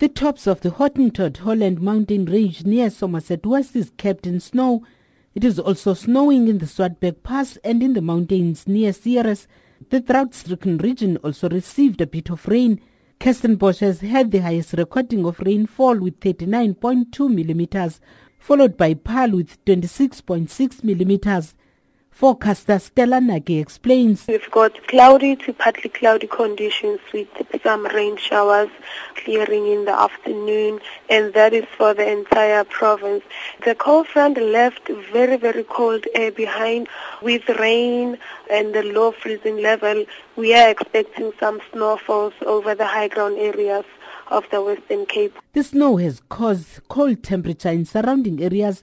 The tops of the Hottentot Holland mountain range near Somerset West is kept in snow. It is also snowing in the Swartberg Pass and in the mountains near Ceres. The drought-stricken region also received a bit of rain. Kirstenbosch has had the highest recording of rainfall with 39.2 millimeters, followed by Paarl with 26.6 millimeters. Forecaster Stella Nagi explains. We've got cloudy to partly cloudy conditions with some rain showers clearing in the afternoon and that is for the entire province. The cold front left very, very cold air behind with rain and the low freezing level. We are expecting some snowfalls over the high ground areas of the Western Cape. The snow has caused cold temperature in surrounding areas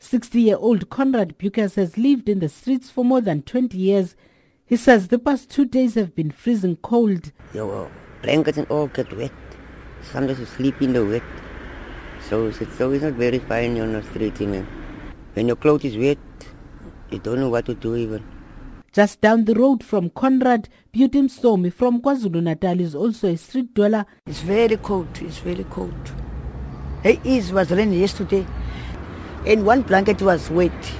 60-year-old Conrad Bukas has lived in the streets for more than 20 years. He says the past two days have been freezing cold. Your blankets and all get wet. Sometimes you sleep in the wet. So it's, always not very fine on the street, you know. When your clothes is wet, you don't know what to do even. Just down the road from Conrad, Butim Somi from KwaZulu-Natal is also a street dweller. It's very cold, it's very cold. It is was raining yesterday and one blanket was wet.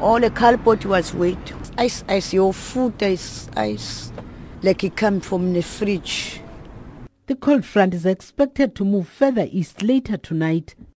All the carpet was wet. Ice, ice, your food is ice, like it come from the fridge. The cold front is expected to move further east later tonight.